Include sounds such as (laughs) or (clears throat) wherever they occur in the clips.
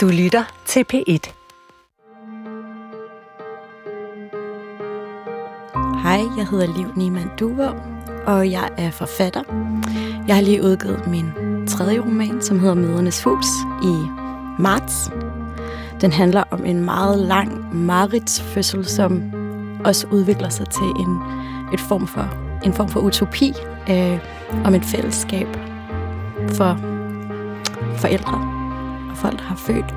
Du lytter til P1. Hej, jeg hedder Liv Niemann Duvå, og jeg er forfatter. Jeg har lige udgivet min tredje roman, som hedder Mødernes Hus, i marts. Den handler om en meget lang Marits som også udvikler sig til en, et form for, en form for utopi øh, om et fællesskab for forældre og folk, der har født.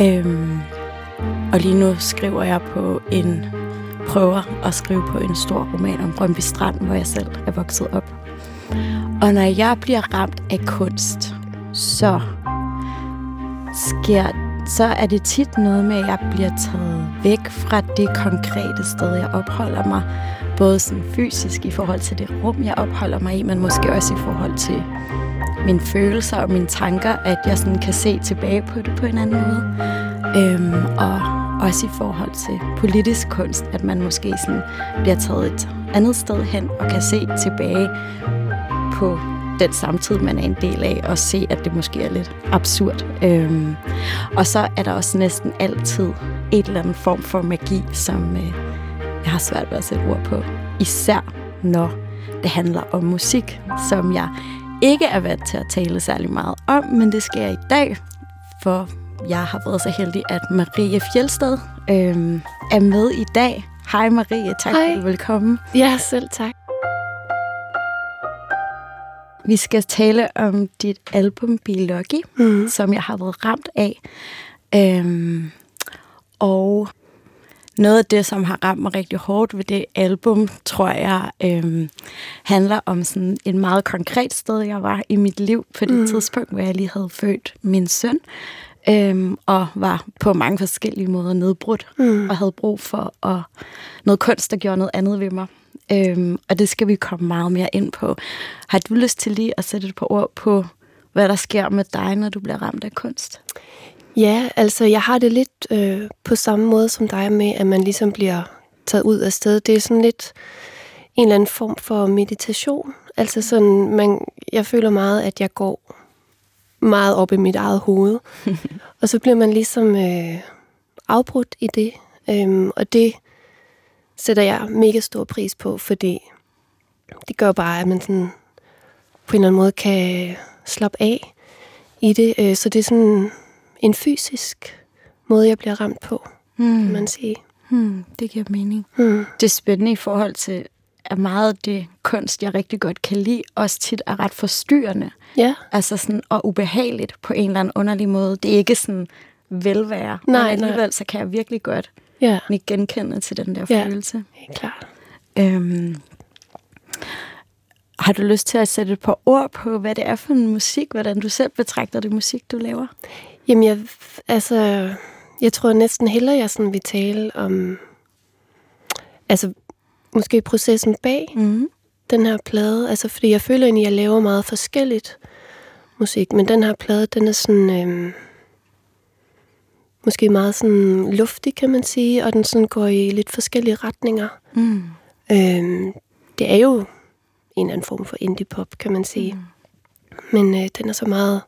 Øhm, og lige nu skriver jeg på en prøver at skrive på en stor roman om Brøndby Strand, hvor jeg selv er vokset op. Og når jeg bliver ramt af kunst, så sker så er det tit noget med, at jeg bliver taget væk fra det konkrete sted, jeg opholder mig. Både sådan fysisk i forhold til det rum, jeg opholder mig i, men måske også i forhold til mine følelser og mine tanker, at jeg sådan kan se tilbage på det på en anden måde. Øhm, og også i forhold til politisk kunst, at man måske sådan bliver taget et andet sted hen og kan se tilbage på den samtid, man er en del af, og se, at det måske er lidt absurd. Øhm, og så er der også næsten altid et eller andet form for magi, som øh, jeg har svært ved at sætte ord på. Især når det handler om musik, som jeg ikke er vant til at tale særlig meget om, men det skal jeg i dag, for jeg har været så heldig, at Marie Fjelsted øhm, er med i dag. Hej Marie, tak Hej. for velkommen. Ja, selv tak. Vi skal tale om dit album Biologi, Mm. som jeg har været ramt af. Øhm, og noget af det, som har ramt mig rigtig hårdt ved det album, tror jeg, øhm, handler om sådan en meget konkret sted, jeg var i mit liv på det mm. tidspunkt, hvor jeg lige havde født min søn, øhm, og var på mange forskellige måder nedbrudt, mm. og havde brug for at, noget kunst, der gjorde noget andet ved mig. Øhm, og det skal vi komme meget mere ind på. Har du lyst til lige at sætte et par ord på, hvad der sker med dig, når du bliver ramt af kunst? Ja, altså jeg har det lidt øh, på samme måde som dig med, at man ligesom bliver taget ud af sted. Det er sådan lidt en eller anden form for meditation. Altså sådan, man, jeg føler meget, at jeg går meget op i mit eget hoved. (laughs) og så bliver man ligesom øh, afbrudt i det. Øhm, og det sætter jeg mega stor pris på, fordi det gør bare, at man sådan på en eller anden måde kan slappe af i det. Øh, Så det er sådan en fysisk måde, jeg bliver ramt på, Hmm. kan man sige. Hmm, det giver mening. Hmm. Det er spændende i forhold til, at meget af det kunst, jeg rigtig godt kan lide, også tit er ret forstyrrende. Ja, Altså sådan, og ubehageligt på en eller anden underlig måde. Det er ikke sådan velvære. Nej, men nej. alligevel så kan jeg virkelig godt ja, ikke genkende til den der Ja. følelse. helt klart. Øhm, har du lyst til at sætte et par ord på, hvad det er for en musik, hvordan du selv betragter det musik, du laver? Jamen, jeg, altså, jeg tror næsten hellere, jeg sådan vil tale om, altså, måske processen bag Mm. den her plade. Altså, fordi jeg føler egentlig, at jeg laver meget forskelligt musik, men den her plade, den er sådan, øhm, måske meget sådan luftig, kan man sige, og den sådan går i lidt forskellige retninger. Mm. Øhm, det er jo en eller anden form for indie-pop, kan man sige. Mm. Men øh, den er så meget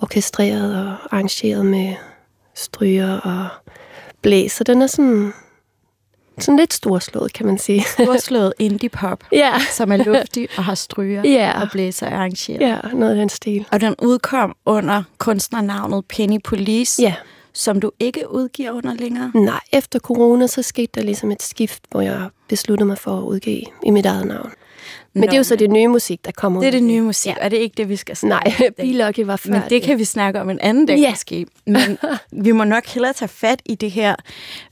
orkestreret og arrangeret med stryger og blæs, så den er sådan, sådan lidt storslået, kan man sige. Storslået (laughs) indie-pop, ja. som er luftig og har stryger (laughs) Ja. og blæser arrangeret. ja, noget af den stil. Og den udkom under kunstnernavnet Penny Police, Ja, som du ikke udgiver under længere. nej, efter corona, så skete der ligesom et skift, hvor jeg besluttede mig for at udgive i mit eget navn. Men Nå, det er jo så det nye musik, der kommer Det er ud det nye musik, ja. er det ikke det, vi skal snakke Nej, i? Bilokke var før. Men det kan vi snakke om en anden dag Ja. måske. Men (laughs) vi må nok hellere tage fat i det her,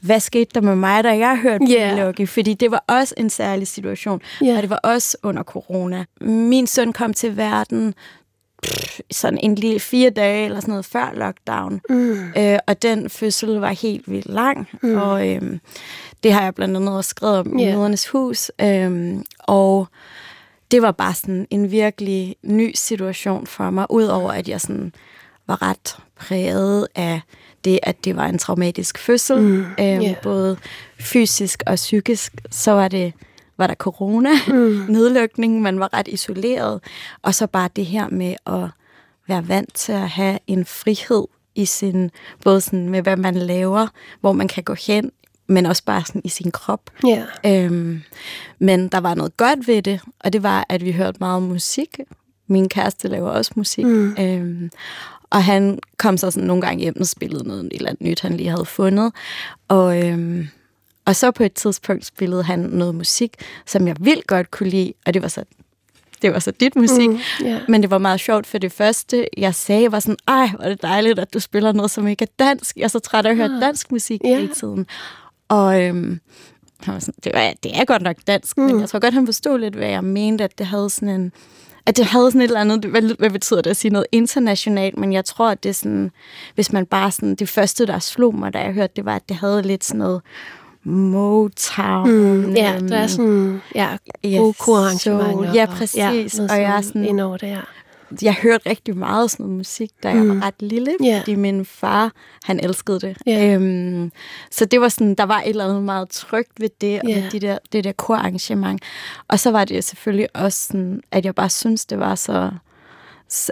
hvad skete der med mig, da jeg hørte yeah. Lucky? Fordi det var også en særlig situation, Ja. og det var også under corona. Min søn kom til verden sådan en lille fire dage eller sådan noget før lockdown. Mm. Øh, og den fødsel var helt vildt lang, mm. og øhm, det har jeg blandt andet også skrevet om i Ja. Mødernes Hus. Øhm, og det var bare sådan en virkelig ny situation for mig, udover at jeg sådan var ret præget af det, at det var en traumatisk fødsel, mm. øhm, ja. både fysisk og psykisk, så var det var der corona, mm. (laughs) nedlukning, man var ret isoleret, og så bare det her med at være vant til at have en frihed i sin, både sådan med, hvad man laver, hvor man kan gå hen, men også bare sådan i sin krop. Ja. Øhm, men der var noget godt ved det, og det var, at vi hørte meget musik. Min kæreste laver også musik. Mm. Øhm, og han kom så sådan nogle gange hjem og spillede noget eller andet nyt, han lige havde fundet. Og, øhm, og så på et tidspunkt spillede han noget musik, som jeg vildt godt kunne lide, og det var så det var så dit musik. Mm, yeah. Men det var meget sjovt, for det første, jeg sagde, var sådan, ej, hvor er det dejligt, at du spiller noget, som ikke er dansk. Jeg er så træt af at høre ah. dansk musik yeah. hele tiden. Og øhm, han var sådan, det, var, det er godt nok dansk, mm. men jeg tror godt, han forstod lidt, hvad jeg mente, at det havde sådan en at det havde sådan et eller andet, hvad, hvad betyder det at sige noget internationalt, men jeg tror, at det er sådan, hvis man bare sådan, det første, der slog mig, da jeg hørte det, var, at det havde lidt sådan noget Motown. Mm, ja, der er sådan, ja, gode yes, Ja, præcis. Ja, og jeg er sådan, det, ja jeg hørte rigtig meget sådan noget musik, da jeg mm. var ret lille, yeah. fordi min far, han elskede det. Yeah. Øhm, så det var sådan, der var et eller andet meget trygt ved det, og yeah. de der, det der korarrangement. Og så var det selvfølgelig også sådan, at jeg bare synes det var så,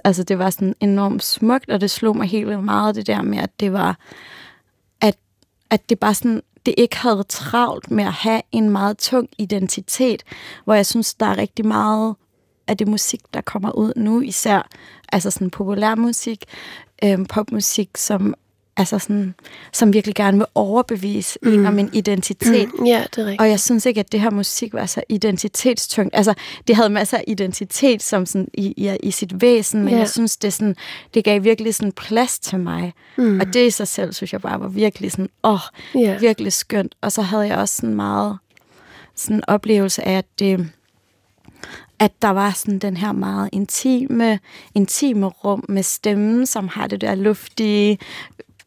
altså det var sådan enormt smukt, og det slog mig helt meget det der med, at det var, at, at det bare sådan, det ikke havde travlt med at have en meget tung identitet, hvor jeg synes, der er rigtig meget af det musik, der kommer ud nu, især altså sådan populærmusik, øhm, popmusik, som altså sådan, som virkelig gerne vil overbevise mm. en om en identitet. Mm. Ja, det er rigtigt. Og jeg synes ikke, at det her musik var så identitetstungt. Altså, det havde masser af identitet som sådan i, i, i sit væsen, men yeah. jeg synes, det, sådan, det gav virkelig sådan plads til mig. Mm. Og det i sig selv, synes jeg bare var virkelig sådan, åh, yeah. virkelig skønt. Og så havde jeg også sådan meget sådan en oplevelse af, at det, at der var sådan den her meget intime, intime rum med stemmen, som har det der luftige,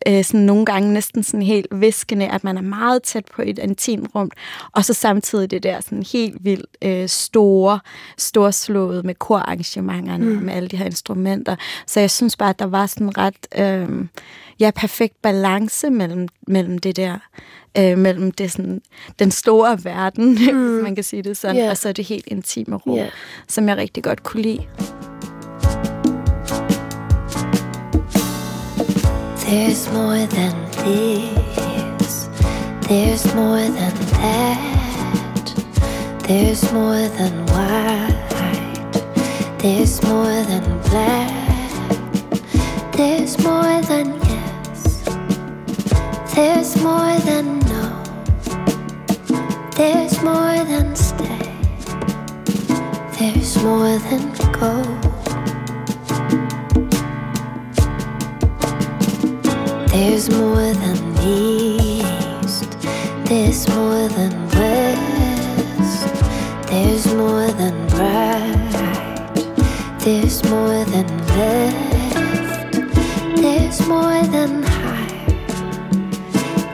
øh, sådan nogle gange næsten sådan helt viskende, at man er meget tæt på et intimt rum, og så samtidig det der sådan helt vildt øh, store, storslået med korarrangementerne, mm. med alle de her instrumenter. Så jeg synes bare, at der var sådan ret, øh, ja, perfekt balance mellem, mellem det der, øh, mellem det sådan, den store verden, (laughs) mm. man kan sige det sådan, yeah. og så det helt intime rum, yeah. som jeg rigtig godt kunne lide. There's more than this. There's more than that. There's more than white. There's more than black. There's more than yes. There's more than no. There's more than stay. There's more than go. There's more than east, there's more than west, there's more than right, there's more than left, there's more than high,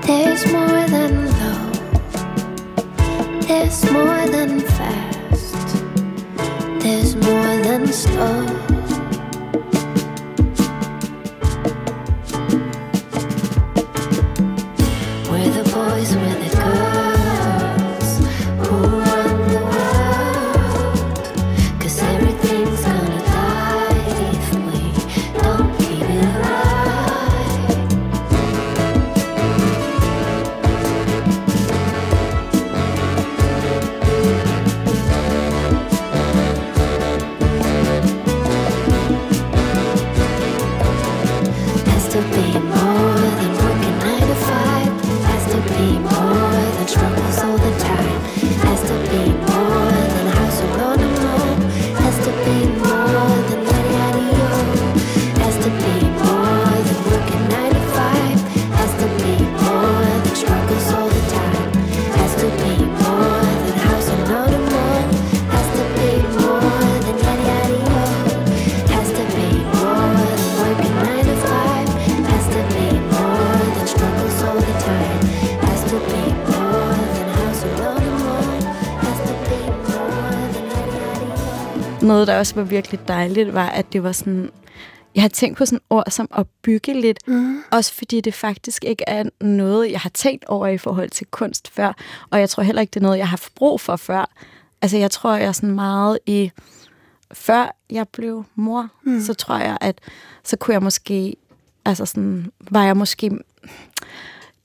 there's more than low, there's more than fast, there's more than slow. Noget, der også var virkelig dejligt, var, at det var sådan... Jeg har tænkt på sådan ord som at bygge lidt, mm. også fordi det faktisk ikke er noget, jeg har tænkt over i forhold til kunst før, og jeg tror heller ikke, det er noget, jeg har haft brug for før. Altså, jeg tror, jeg er sådan meget i... Før jeg blev mor, mm. så tror jeg, at så kunne jeg måske altså sådan, var jeg måske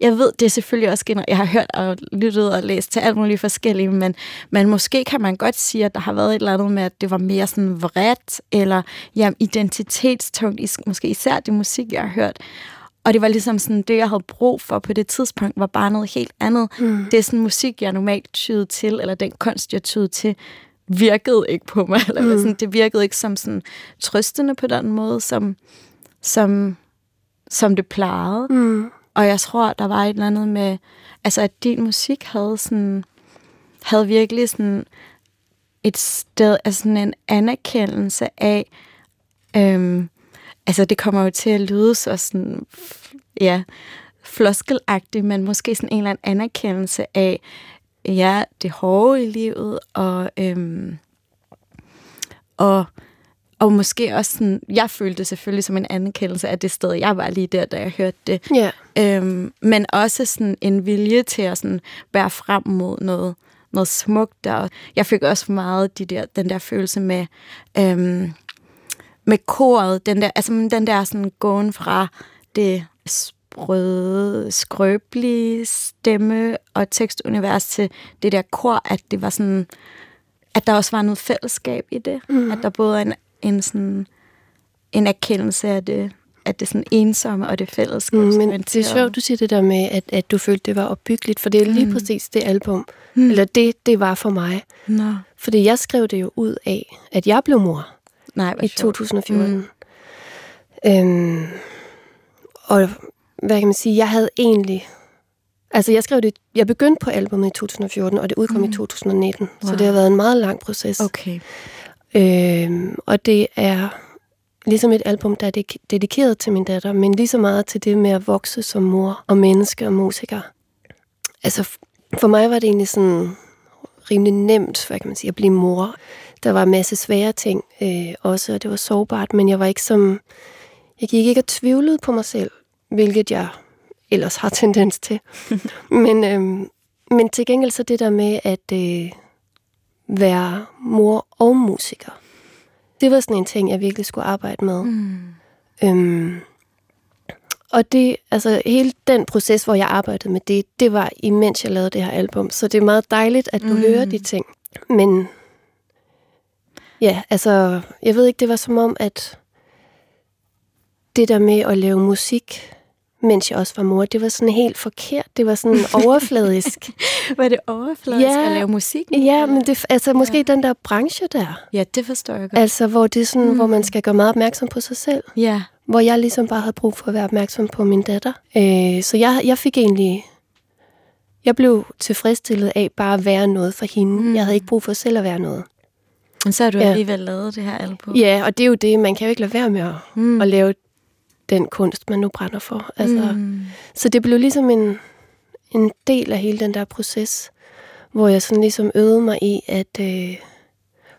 jeg ved, det er selvfølgelig også generelt, jeg har hørt og lyttet og læst til alt muligt forskellige, men, men måske kan man godt sige, at der har været et eller andet med, at det var mere sådan vredt, eller ja, identitetstungt, måske især det musik, jeg har hørt. Og det var ligesom sådan, det, jeg havde brug for på det tidspunkt, var bare noget helt andet. Mm. Det er sådan musik, jeg normalt tyede til, eller den kunst, jeg tyede til, virkede ikke på mig. (laughs) Eller mm. sådan, det virkede ikke som sådan trøstende på den måde, som, som, som det plejede. Mm. Og jeg tror, der var et eller andet med, altså at din musik havde sådan, havde virkelig sådan et sted, altså sådan en anerkendelse af, øhm, altså det kommer jo til at lyde så sådan, ja, floskelagtigt, men måske sådan en eller anden anerkendelse af, ja, det hårde i livet, og, øhm, og og måske også sådan, jeg følte det selvfølgelig som en anerkendelse af det sted, jeg var lige der, da jeg hørte det. Ja. Øhm, men også sådan en vilje til at sådan bære frem mod noget, noget smukt. Der. Jeg fik også meget de der, den der følelse med, øhm, med koret, den der, altså den der sådan gåen fra det sprøde, skrøbelige stemme og tekstunivers til det der kor, at det var sådan, at der også var noget fællesskab i det. Mm. At der både er en en, sådan, en erkendelse af det, at det sådan ensomme og det fællesskab. Mm, men det er sjovt, du siger det der med, at, at du følte, det var opbyggeligt, for det er lige mm. præcis det album, mm. eller det, det var for mig. Nå. Fordi jeg skrev det jo ud af, at jeg blev mor Nej, i 2014. Mm. Øhm, og hvad kan man sige, jeg havde egentlig... Altså, jeg skrev det... Jeg begyndte på albumet i 2014, og det udkom mm. i 2019. Wow. Så det har været en meget lang proces. Okay. Øh, og det er ligesom et album, der er dedikeret til min datter, men lige så meget til det med at vokse som mor og menneske og musiker. Altså, for mig var det egentlig sådan rimelig nemt, hvad kan man sige, at blive mor. Der var en masse svære ting øh, også, og det var sårbart, men jeg var ikke som... Jeg gik ikke og tvivlede på mig selv, hvilket jeg ellers har tendens til. (laughs) men, øh, men til gengæld så det der med, at... Øh, være mor og musiker. Det var sådan en ting, jeg virkelig skulle arbejde med. Mm. Øhm, og det, altså hele den proces, hvor jeg arbejdede med det, det var imens jeg lavede det her album. Så det er meget dejligt, at du mm. hører de ting. Men ja, altså, jeg ved ikke, det var som om, at det der med at lave musik, mens jeg også var mor. Det var sådan helt forkert. Det var sådan (laughs) overfladisk. var det overfladisk ja, at lave musik? Ja, men det, altså måske ja. den der branche der. Ja, det forstår jeg godt. Altså, hvor det er sådan, mm. hvor man skal gøre meget opmærksom på sig selv. Ja. Hvor jeg ligesom bare havde brug for at være opmærksom på min datter. Øh, så jeg, jeg fik egentlig... Jeg blev tilfredsstillet af bare at være noget for hende. Mm. Jeg havde ikke brug for selv at være noget. Men så har du ja. alligevel lavet det her album. Ja, og det er jo det. Man kan jo ikke lade være med at, mm. at lave den kunst, man nu brænder for. Altså, mm. Så det blev ligesom en, en del af hele den der proces, hvor jeg sådan ligesom øvede mig i, at... Øh,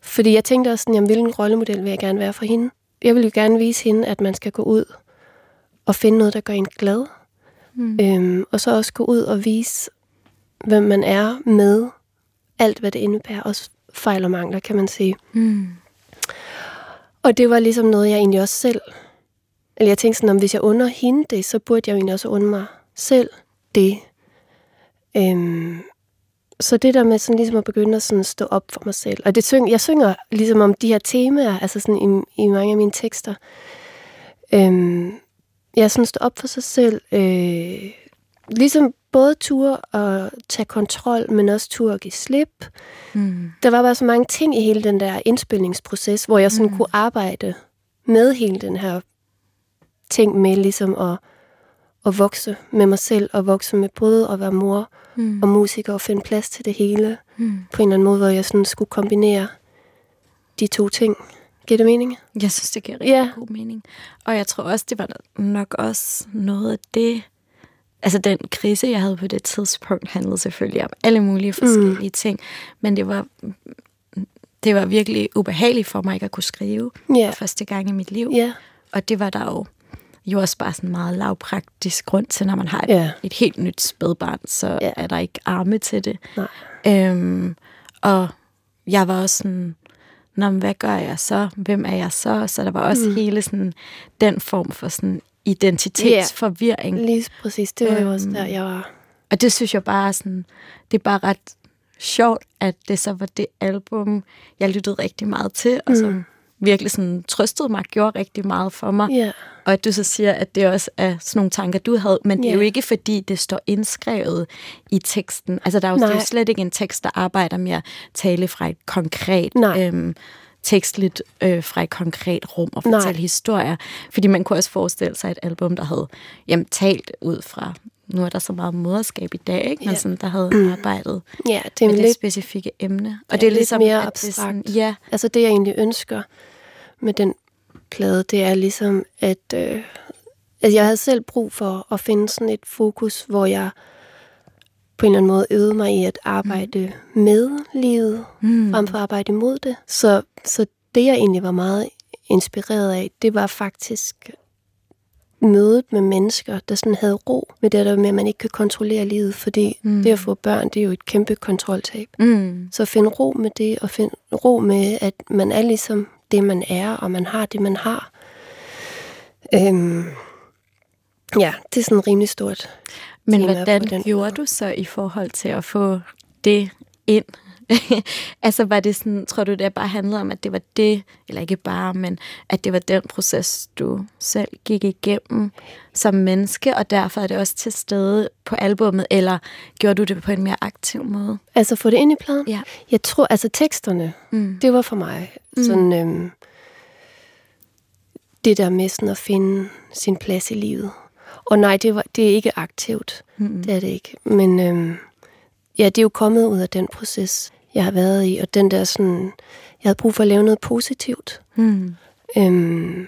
fordi jeg tænkte også sådan, jamen, hvilken rollemodel vil jeg gerne være for hende? Jeg vil jo gerne vise hende, at man skal gå ud og finde noget, der gør en glad. Mm. Øhm, og så også gå ud og vise, hvem man er med alt, hvad det indebærer. Også fejl og mangler, kan man sige. Mm. Og det var ligesom noget, jeg egentlig også selv eller jeg tænkte sådan, om hvis jeg under hende det, så burde jeg jo egentlig også under mig selv det. Øhm, så det der med sådan ligesom at begynde at sådan stå op for mig selv. Og det syng, jeg synger ligesom om de her temaer, altså sådan i, i mange af mine tekster. Øhm, jeg sådan stå op for sig selv. Øh, ligesom både tur at tage kontrol, men også tur at give slip. Mm. Der var bare så mange ting i hele den der indspilningsproces, hvor jeg sådan mm. kunne arbejde med hele den her ting med ligesom at, at vokse med mig selv, og vokse med både at være mor mm. og musiker, og finde plads til det hele mm. på en eller anden måde, hvor jeg sådan skulle kombinere de to ting. Giver det mening? Jeg synes, det giver rigtig yeah. god mening. Og jeg tror også, det var nok også noget af det, altså den krise, jeg havde på det tidspunkt, handlede selvfølgelig om alle mulige forskellige mm. ting, men det var det var virkelig ubehageligt for mig ikke at kunne skrive yeah. for første gang i mit liv. Yeah. Og det var der jo jo også bare sådan meget lavpraktisk grund til, når man har et, ja. et helt nyt spædbarn, så ja. er der ikke arme til det. Nej. Øhm, og jeg var også sådan, Nå, hvad gør jeg så? Hvem er jeg så? Så der var også mm. hele sådan, den form for sådan identitetsforvirring. Ja, lige præcis. Det var øhm, jo også der, jeg var. Og det synes jeg bare sådan, det er bare ret sjovt, at det så var det album, jeg lyttede rigtig meget til, og som mm. Virkelig sådan trøstede mig, gjorde rigtig meget for mig. Yeah. Og at du så siger, at det også er sådan nogle tanker, du havde, men yeah. det er jo ikke, fordi det står indskrevet i teksten. Altså, der er jo, det er jo slet ikke en tekst, der arbejder med at tale fra et konkret... Nej. Øhm, tekstligt øh, fra et konkret rum og fortælle Nej. historier. Fordi man kunne også forestille sig et album, der havde jamen, talt ud fra nu er der så meget moderskab i dag, ikke? Men ja. sådan, der havde mm. arbejdet ja, det er med lidt, det specifikke emne. Og ja, det er ligesom, mere abstrakt. Det sådan, ja. Altså det, jeg egentlig ønsker med den plade, det er ligesom, at, øh, at jeg havde selv brug for at finde sådan et fokus, hvor jeg på en eller anden måde øvede mig i at arbejde mm. med livet, mm. frem for at arbejde imod det. Så, så det, jeg egentlig var meget inspireret af, det var faktisk mødet med mennesker, der sådan havde ro med det der med, at man ikke kan kontrollere livet, fordi mm. det at få børn, det er jo et kæmpe kontroltab. Mm. Så find ro med det, og find ro med, at man er ligesom det, man er, og man har det, man har. Øhm, ja, det er sådan rimelig stort. Men hvordan gjorde du så i forhold til at få det ind (laughs) altså var det sådan, tror du, det bare handlede om, at det var det, eller ikke bare, men at det var den proces, du selv gik igennem som menneske, og derfor er det også til stede på albummet, eller gjorde du det på en mere aktiv måde? Altså få det ind i pladen? Ja. Jeg tror, altså teksterne, mm. det var for mig mm. sådan, øhm, det der med sådan at finde sin plads i livet. Og nej, det, var, det er ikke aktivt. Mm. Det er det ikke. Men øhm, ja, det er jo kommet ud af den proces jeg har været i, og den der sådan, jeg havde brug for at lave noget positivt. Mm. Øhm,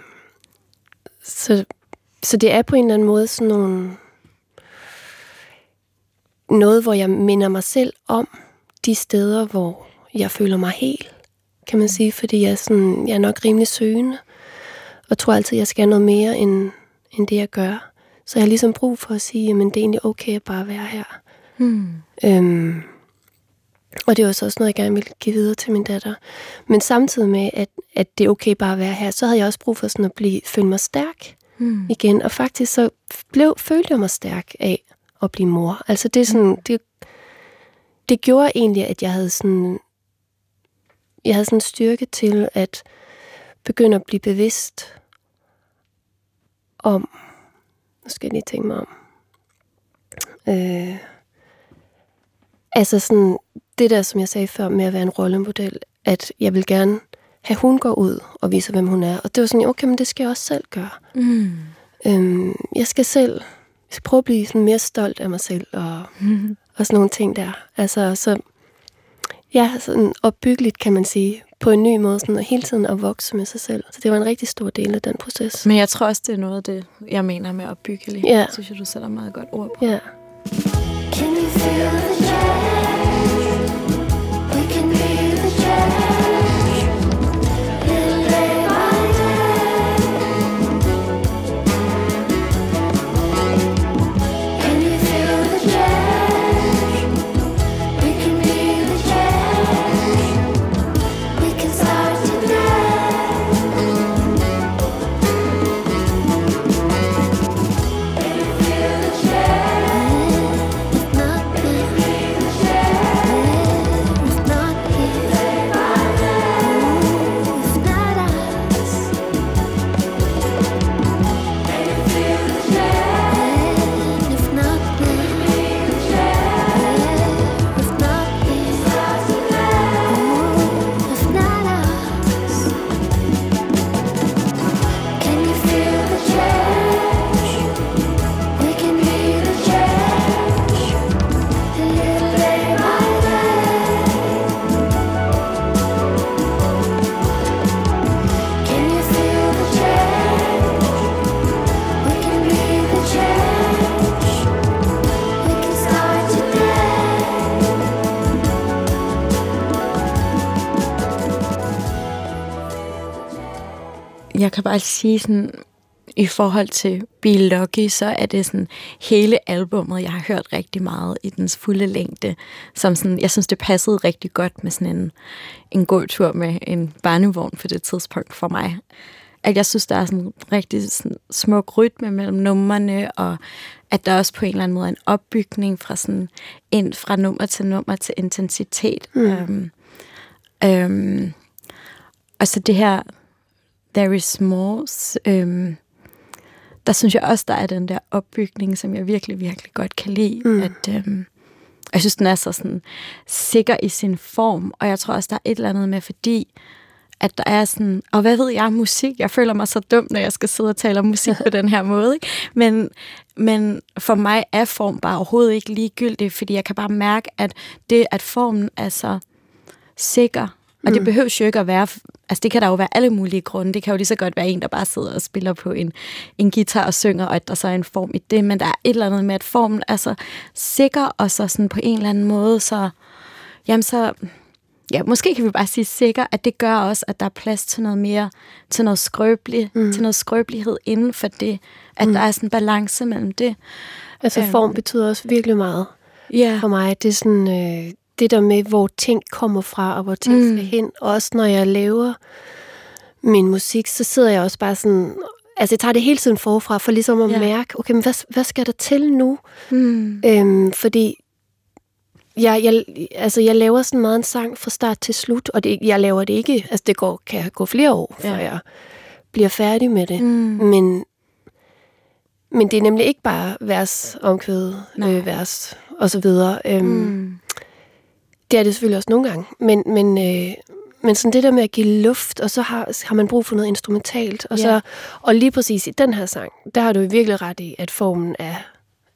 så, så det er på en eller anden måde sådan nogle, noget, hvor jeg minder mig selv om de steder, hvor jeg føler mig helt, kan man sige, fordi jeg er, sådan, jeg er nok rimelig søgende, og tror altid, jeg skal noget mere, end, end det, jeg gør. Så jeg har ligesom brug for at sige, at det er egentlig okay at bare være her. Mm. Øhm, og det er også noget, jeg gerne vil give videre til min datter. Men samtidig med, at, at det er okay bare at være her, så havde jeg også brug for sådan at blive, føle mig stærk mm. igen. Og faktisk så blev, følte jeg mig stærk af at blive mor. Altså det er sådan, mm. det, det gjorde egentlig, at jeg havde sådan, jeg havde sådan styrke til at begynde at blive bevidst om, nu skal jeg lige tænke mig om, øh, altså sådan, det der, som jeg sagde før med at være en rollemodel, at jeg vil gerne have, hun går ud og viser, hvem hun er. Og det var sådan, okay, men det skal jeg også selv gøre. Mm. Øhm, jeg skal selv, jeg skal prøve at blive sådan mere stolt af mig selv, og, mm. og sådan nogle ting der. Altså, så ja, sådan opbyggeligt, kan man sige, på en ny måde, sådan, og hele tiden at vokse med sig selv. Så det var en rigtig stor del af den proces. Men jeg tror også, det er noget af det, jeg mener med opbyggeligt. Ja. Det synes jeg, du sætter meget godt ord på. Ja. Can you feel the kan bare sige sådan, i forhold til Be Lucky, så er det sådan hele albummet, jeg har hørt rigtig meget i dens fulde længde. Som sådan, jeg synes, det passede rigtig godt med sådan en, en god tur med en barnevogn på det tidspunkt for mig. at jeg synes, der er sådan en rigtig sådan smuk rytme mellem numrene, og at der også på en eller anden måde er en opbygning fra sådan ind fra nummer til nummer til intensitet. Mm. Øhm, øhm, og så det her Is more, øhm, der synes jeg også, der er den der opbygning, som jeg virkelig, virkelig godt kan lide. Mm. At, øhm, jeg synes, den er så sådan sikker i sin form, og jeg tror også, der er et eller andet med, fordi at der er sådan, og hvad ved jeg, musik, jeg føler mig så dum, når jeg skal sidde og tale om musik på (laughs) den her måde, ikke? Men, men for mig er form bare overhovedet ikke ligegyldigt, fordi jeg kan bare mærke, at det, at formen er så sikker, og det mm. behøver jo ikke at være, altså det kan der jo være alle mulige grunde. Det kan jo lige så godt være en, der bare sidder og spiller på en, en guitar og synger, og at der så er en form i det. Men der er et eller andet med, at formen er så sikker, og så sådan på en eller anden måde, så, jamen så, ja, måske kan vi bare sige sikker, at det gør også, at der er plads til noget mere, til noget skrøbelig, mm. til noget skrøbelighed inden for det, at mm. der er sådan en balance mellem det. Altså form øhm. betyder også virkelig meget yeah. for mig. Det er sådan, øh, det der med, hvor ting kommer fra, og hvor ting mm. skal hen. Også når jeg laver min musik, så sidder jeg også bare sådan... Altså, jeg tager det hele tiden forfra, for ligesom at ja. mærke, okay, men hvad, hvad skal der til nu? Mm. Øhm, fordi jeg, jeg, altså, jeg laver sådan meget en sang fra start til slut, og det, jeg laver det ikke... Altså, det går, kan gå flere år, før ja. jeg bliver færdig med det. Mm. Men, men det er nemlig ikke bare vers, omkvæd, øh, vers og så videre. Øhm, mm. Det er det selvfølgelig også nogle gange, men, men, øh, men sådan det der med at give luft, og så har, har man brug for noget instrumentalt. Og, så, og lige præcis i den her sang, der har du virkelig ret i, at formen er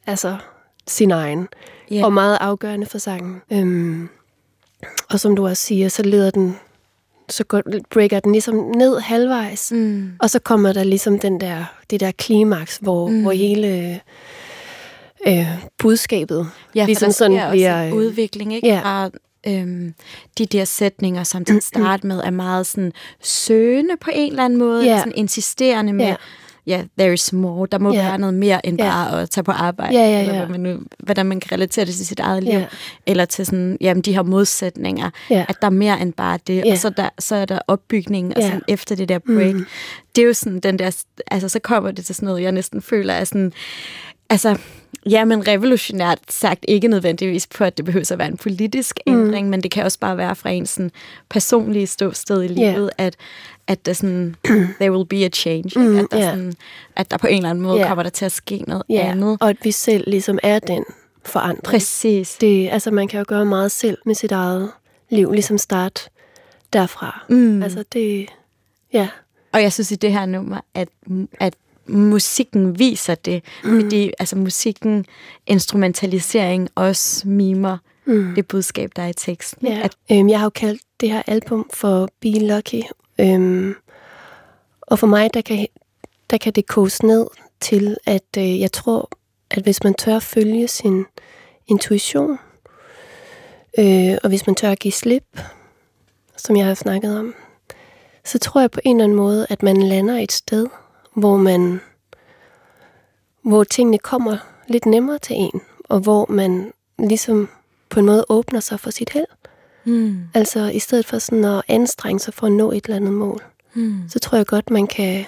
altså sin egen, yeah. og meget afgørende for sangen. Øhm, og som du også siger, så leder den så går, breaker den ligesom ned halvvejs, mm. og så kommer der ligesom den der, det der klimaks, hvor, mm. hvor hele øh, budskabet. Ja, ligesom for sådan bliver, også udvikling, ikke? Ja. Fra øhm, de der sætninger, som til start med er meget sådan søgende på en eller anden måde, ja. sådan insisterende med, ja, yeah, there is more, der må yeah. være noget mere end bare yeah. at tage på arbejde, yeah, yeah, yeah. eller hvad man nu, hvordan man kan relatere det til sit eget liv, yeah. eller til sådan, jamen, de her modsætninger, yeah. at der er mere end bare det, yeah. og så, der, så er der opbygning, og sådan, yeah. efter det der break, mm. det er jo sådan den der, altså så kommer det til sådan noget, jeg næsten føler er sådan, altså, Ja, men revolutionært sagt ikke nødvendigvis på, at det behøver at være en politisk mm. ændring, men det kan også bare være fra en sådan personlige ståsted i livet, yeah. at, at der sådan, (clears throat) there will be a change. Mm, at, der yeah. sådan, at der på en eller anden måde yeah. kommer der til at ske noget yeah. andet. Og at vi selv ligesom er den forandring. Præcis. Det, altså, man kan jo gøre meget selv med sit eget liv, ligesom start derfra. Mm. Altså, det... Ja. Og jeg synes i det her nummer, at, at musikken viser det, mm. fordi altså musikken, instrumentalisering også mimer mm. det budskab, der er i teksten. Ja. At, øhm, jeg har jo kaldt det her album for Be Lucky, øhm, og for mig, der kan, der kan det koges ned til, at øh, jeg tror, at hvis man tør følge sin intuition, øh, og hvis man tør at give slip, som jeg har snakket om, så tror jeg på en eller anden måde, at man lander et sted, hvor man hvor tingene kommer lidt nemmere til en, og hvor man ligesom på en måde åbner sig for sit held. Mm. Altså i stedet for sådan at anstrenge sig for at nå et eller andet mål, mm. så tror jeg godt, man kan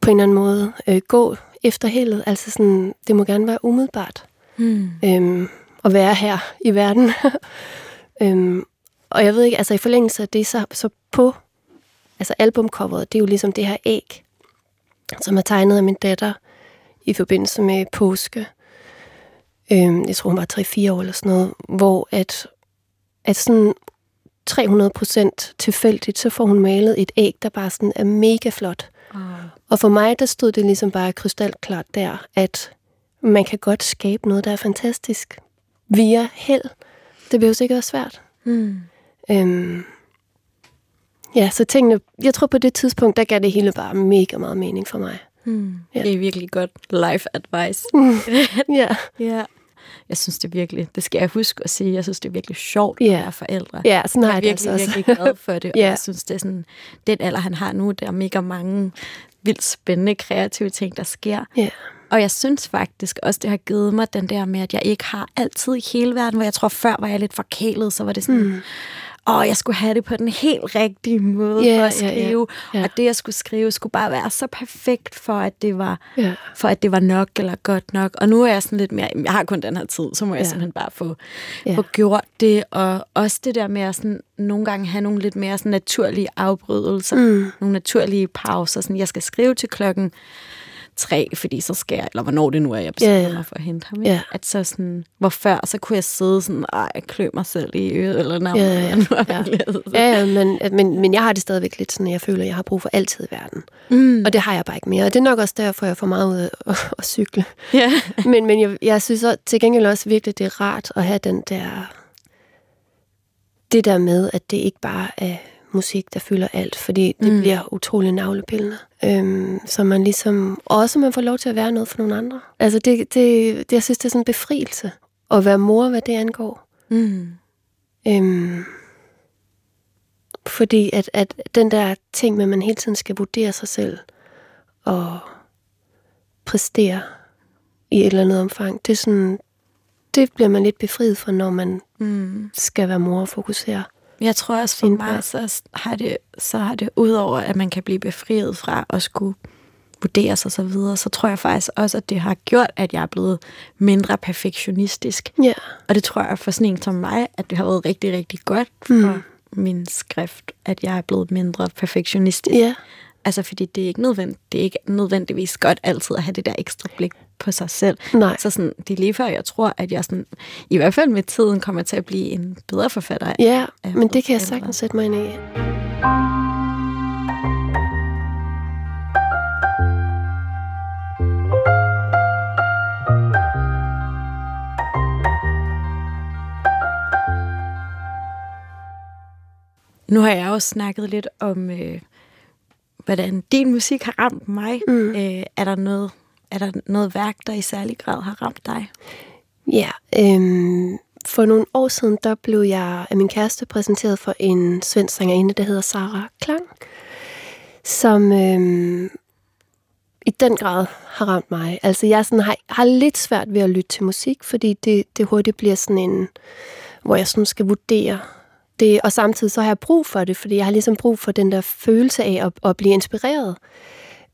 på en eller anden måde øh, gå efter heldet. Altså sådan, det må gerne være umiddelbart mm. øhm, at være her i verden. (laughs) øhm, og jeg ved ikke, altså i forlængelse af det, så, så på altså albumcoveret, det er jo ligesom det her æg, som er tegnet af min datter i forbindelse med påske. Øhm, jeg tror, hun var 3-4 år eller sådan noget, hvor at, at sådan 300 procent tilfældigt, så får hun malet et æg, der bare sådan er mega flot. Oh. Og for mig, der stod det ligesom bare krystalklart der, at man kan godt skabe noget, der er fantastisk via held. Det behøver sikkert være svært. Mm. Øhm, Ja, så tingene, jeg tror på det tidspunkt, der gav det hele bare mega meget mening for mig. Mm. Ja. Det er virkelig godt life advice. (laughs) ja. ja. Jeg synes det er virkelig, det skal jeg huske at sige, jeg synes det er virkelig sjovt at være forældre. Ja, sådan har jeg, jeg er virkelig, altså virkelig glad for det, (laughs) og ja. jeg synes det er sådan, den alder han har nu, der er mega mange vildt spændende, kreative ting, der sker. Ja. Og jeg synes faktisk også, det har givet mig den der med, at jeg ikke har altid i hele verden, hvor jeg tror før var jeg lidt forkælet, så var det sådan, mm åh, jeg skulle have det på den helt rigtige måde Ja, for at skrive. Ja. Og det, jeg skulle skrive, skulle bare være så perfekt for, at det var, Ja. for at det var nok eller godt nok. Og nu er jeg sådan lidt mere, jeg har kun den her tid, så må jeg Ja. simpelthen bare få, Ja. få gjort det. Og også det der med at sådan, nogle gange have nogle lidt mere sådan naturlige afbrydelser, Mm. nogle naturlige pauser. Sådan, jeg skal skrive til klokken tre, fordi så skal jeg, eller hvornår det nu er, jeg beslutter Ja, ja. mig for at hente ham. ikke? Ja. At så sådan, hvor før, så kunne jeg sidde sådan, ej, klø mig selv i øret, eller noget. Ja, ja, ja. jeg. Ja, ja men, men, men jeg har det stadigvæk lidt sådan, at jeg føler, at jeg har brug for altid i verden. Mm. Og det har jeg bare ikke mere. Og det er nok også derfor, jeg får meget ud af (laughs) at, at cykle. Ja. (laughs) Men, men jeg, jeg synes også, til gengæld også virkelig, det er rart at have den der... Det der med, at det ikke bare er musik, der fylder alt, fordi det Mm. bliver utrolig navlepillende. Øhm, så man ligesom... Også man får lov til at være noget for nogle andre. Altså, det, det, det jeg synes, det er sådan en befrielse at være mor, hvad det angår. Mm. Øhm, fordi at, at den der ting med, at man hele tiden skal vurdere sig selv og præstere i et eller andet omfang, det er sådan, det bliver man lidt befriet for, når man Mm. skal være mor og fokusere. Jeg tror også for mig, så har det, så har det udover, at man kan blive befriet fra at skulle vurderes og så videre, så tror jeg faktisk også, at det har gjort, at jeg er blevet mindre perfektionistisk. Ja. Og det tror jeg for sådan en som mig, at det har været rigtig, rigtig godt for mm. min skrift, at jeg er blevet mindre perfektionistisk. Ja. Altså, fordi det er ikke nødvendigt, det er ikke nødvendigvis godt altid at have det der ekstra blik på sig selv. Nej. Så sådan, det er lige før, jeg tror, at jeg sådan, i hvert fald med tiden kommer til at blive en bedre forfatter. Ja, af men det kan jeg sagtens sætte mig ind i. Nu har jeg også snakket lidt om, øh, hvordan din musik har ramt mig. Mm. Øh, er, der noget, er der noget værk, der i særlig grad har ramt dig? Ja, øhm, for nogle år siden, der blev jeg af min kæreste præsenteret for en svensk sangerinde, der hedder Sara Klang, som øhm, i den grad har ramt mig. Altså jeg sådan har, har lidt svært ved at lytte til musik, fordi det, det hurtigt bliver sådan en, hvor jeg sådan skal vurdere det, og samtidig så har jeg brug for det, fordi jeg har ligesom brug for den der følelse af at, at blive inspireret,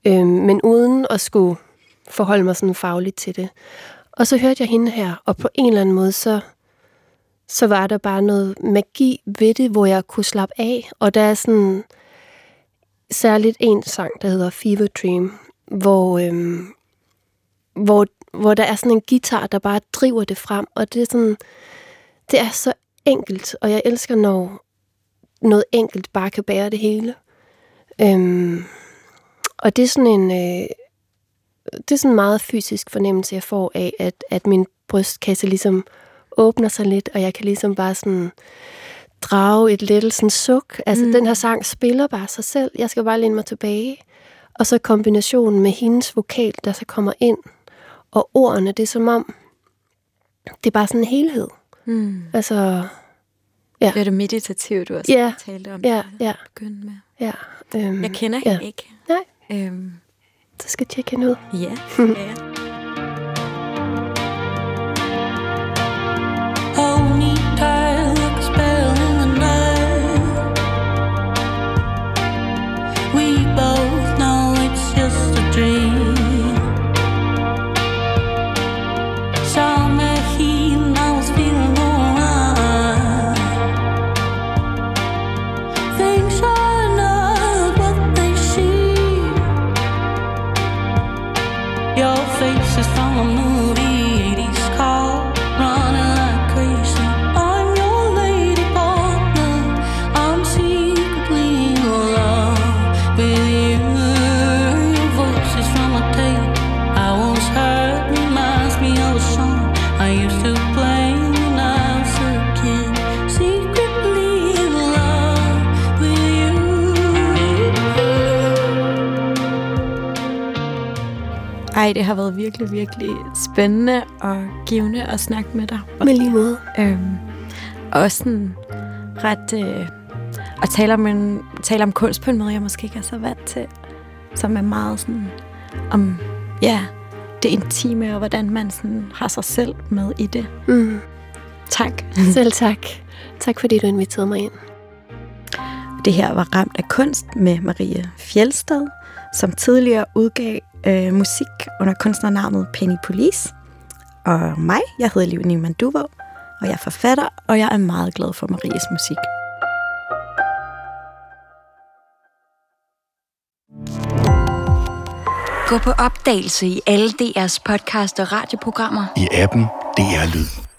øhm, men uden at skulle forholde mig sådan fagligt til det. Og så hørte jeg hende her, og på en eller anden måde, så, så var der bare noget magi ved det, hvor jeg kunne slappe af. Og der er sådan særligt en sang, der hedder Fever Dream, hvor, øhm, hvor, hvor der er sådan en guitar, der bare driver det frem. Og det er sådan, det er så enkelt, og jeg elsker, når noget enkelt bare kan bære det hele. Øhm, og det er sådan en... Øh, det er sådan en meget fysisk fornemmelse, jeg får af, at, at min brystkasse ligesom åbner sig lidt, og jeg kan ligesom bare sådan drage et lettelsens suk. Altså, Mm. den her sang spiller bare sig selv. Jeg skal bare læne mig tilbage. Og så kombinationen med hendes vokal, der så kommer ind, og ordene, det er som om, det er bare sådan en helhed. Mm. Altså, Det er det meditative, du også Ja, talte om. ja, ja. begynde med. ja. Øhm, Jeg kender ja. hende ikke. Nej, Øhm, skal tjekke hende ud. ja, (laughs) skal jeg. Ej, det har været virkelig, virkelig spændende og givende at snakke med dig. Med lige måde. Øhm, også sådan ret... Øh, at tale om, en, tale om kunst på en måde, jeg måske ikke er så vant til. Som er meget sådan om, ja, det intime, og hvordan man sådan har sig selv med i det. Mm. Tak. (laughs) Selv tak. Tak fordi du inviterede mig ind. Det her var Ramt af kunst med Marie Fjeldstad, som tidligere udgav øh, musik under kunstnernavnet Penny Police. Og mig, jeg hedder Liv Niemann Duvå, og jeg er forfatter, og jeg er meget glad for Maries musik. Gå på opdagelse i alle DR's podcast og radioprogrammer. I appen DR Lyd.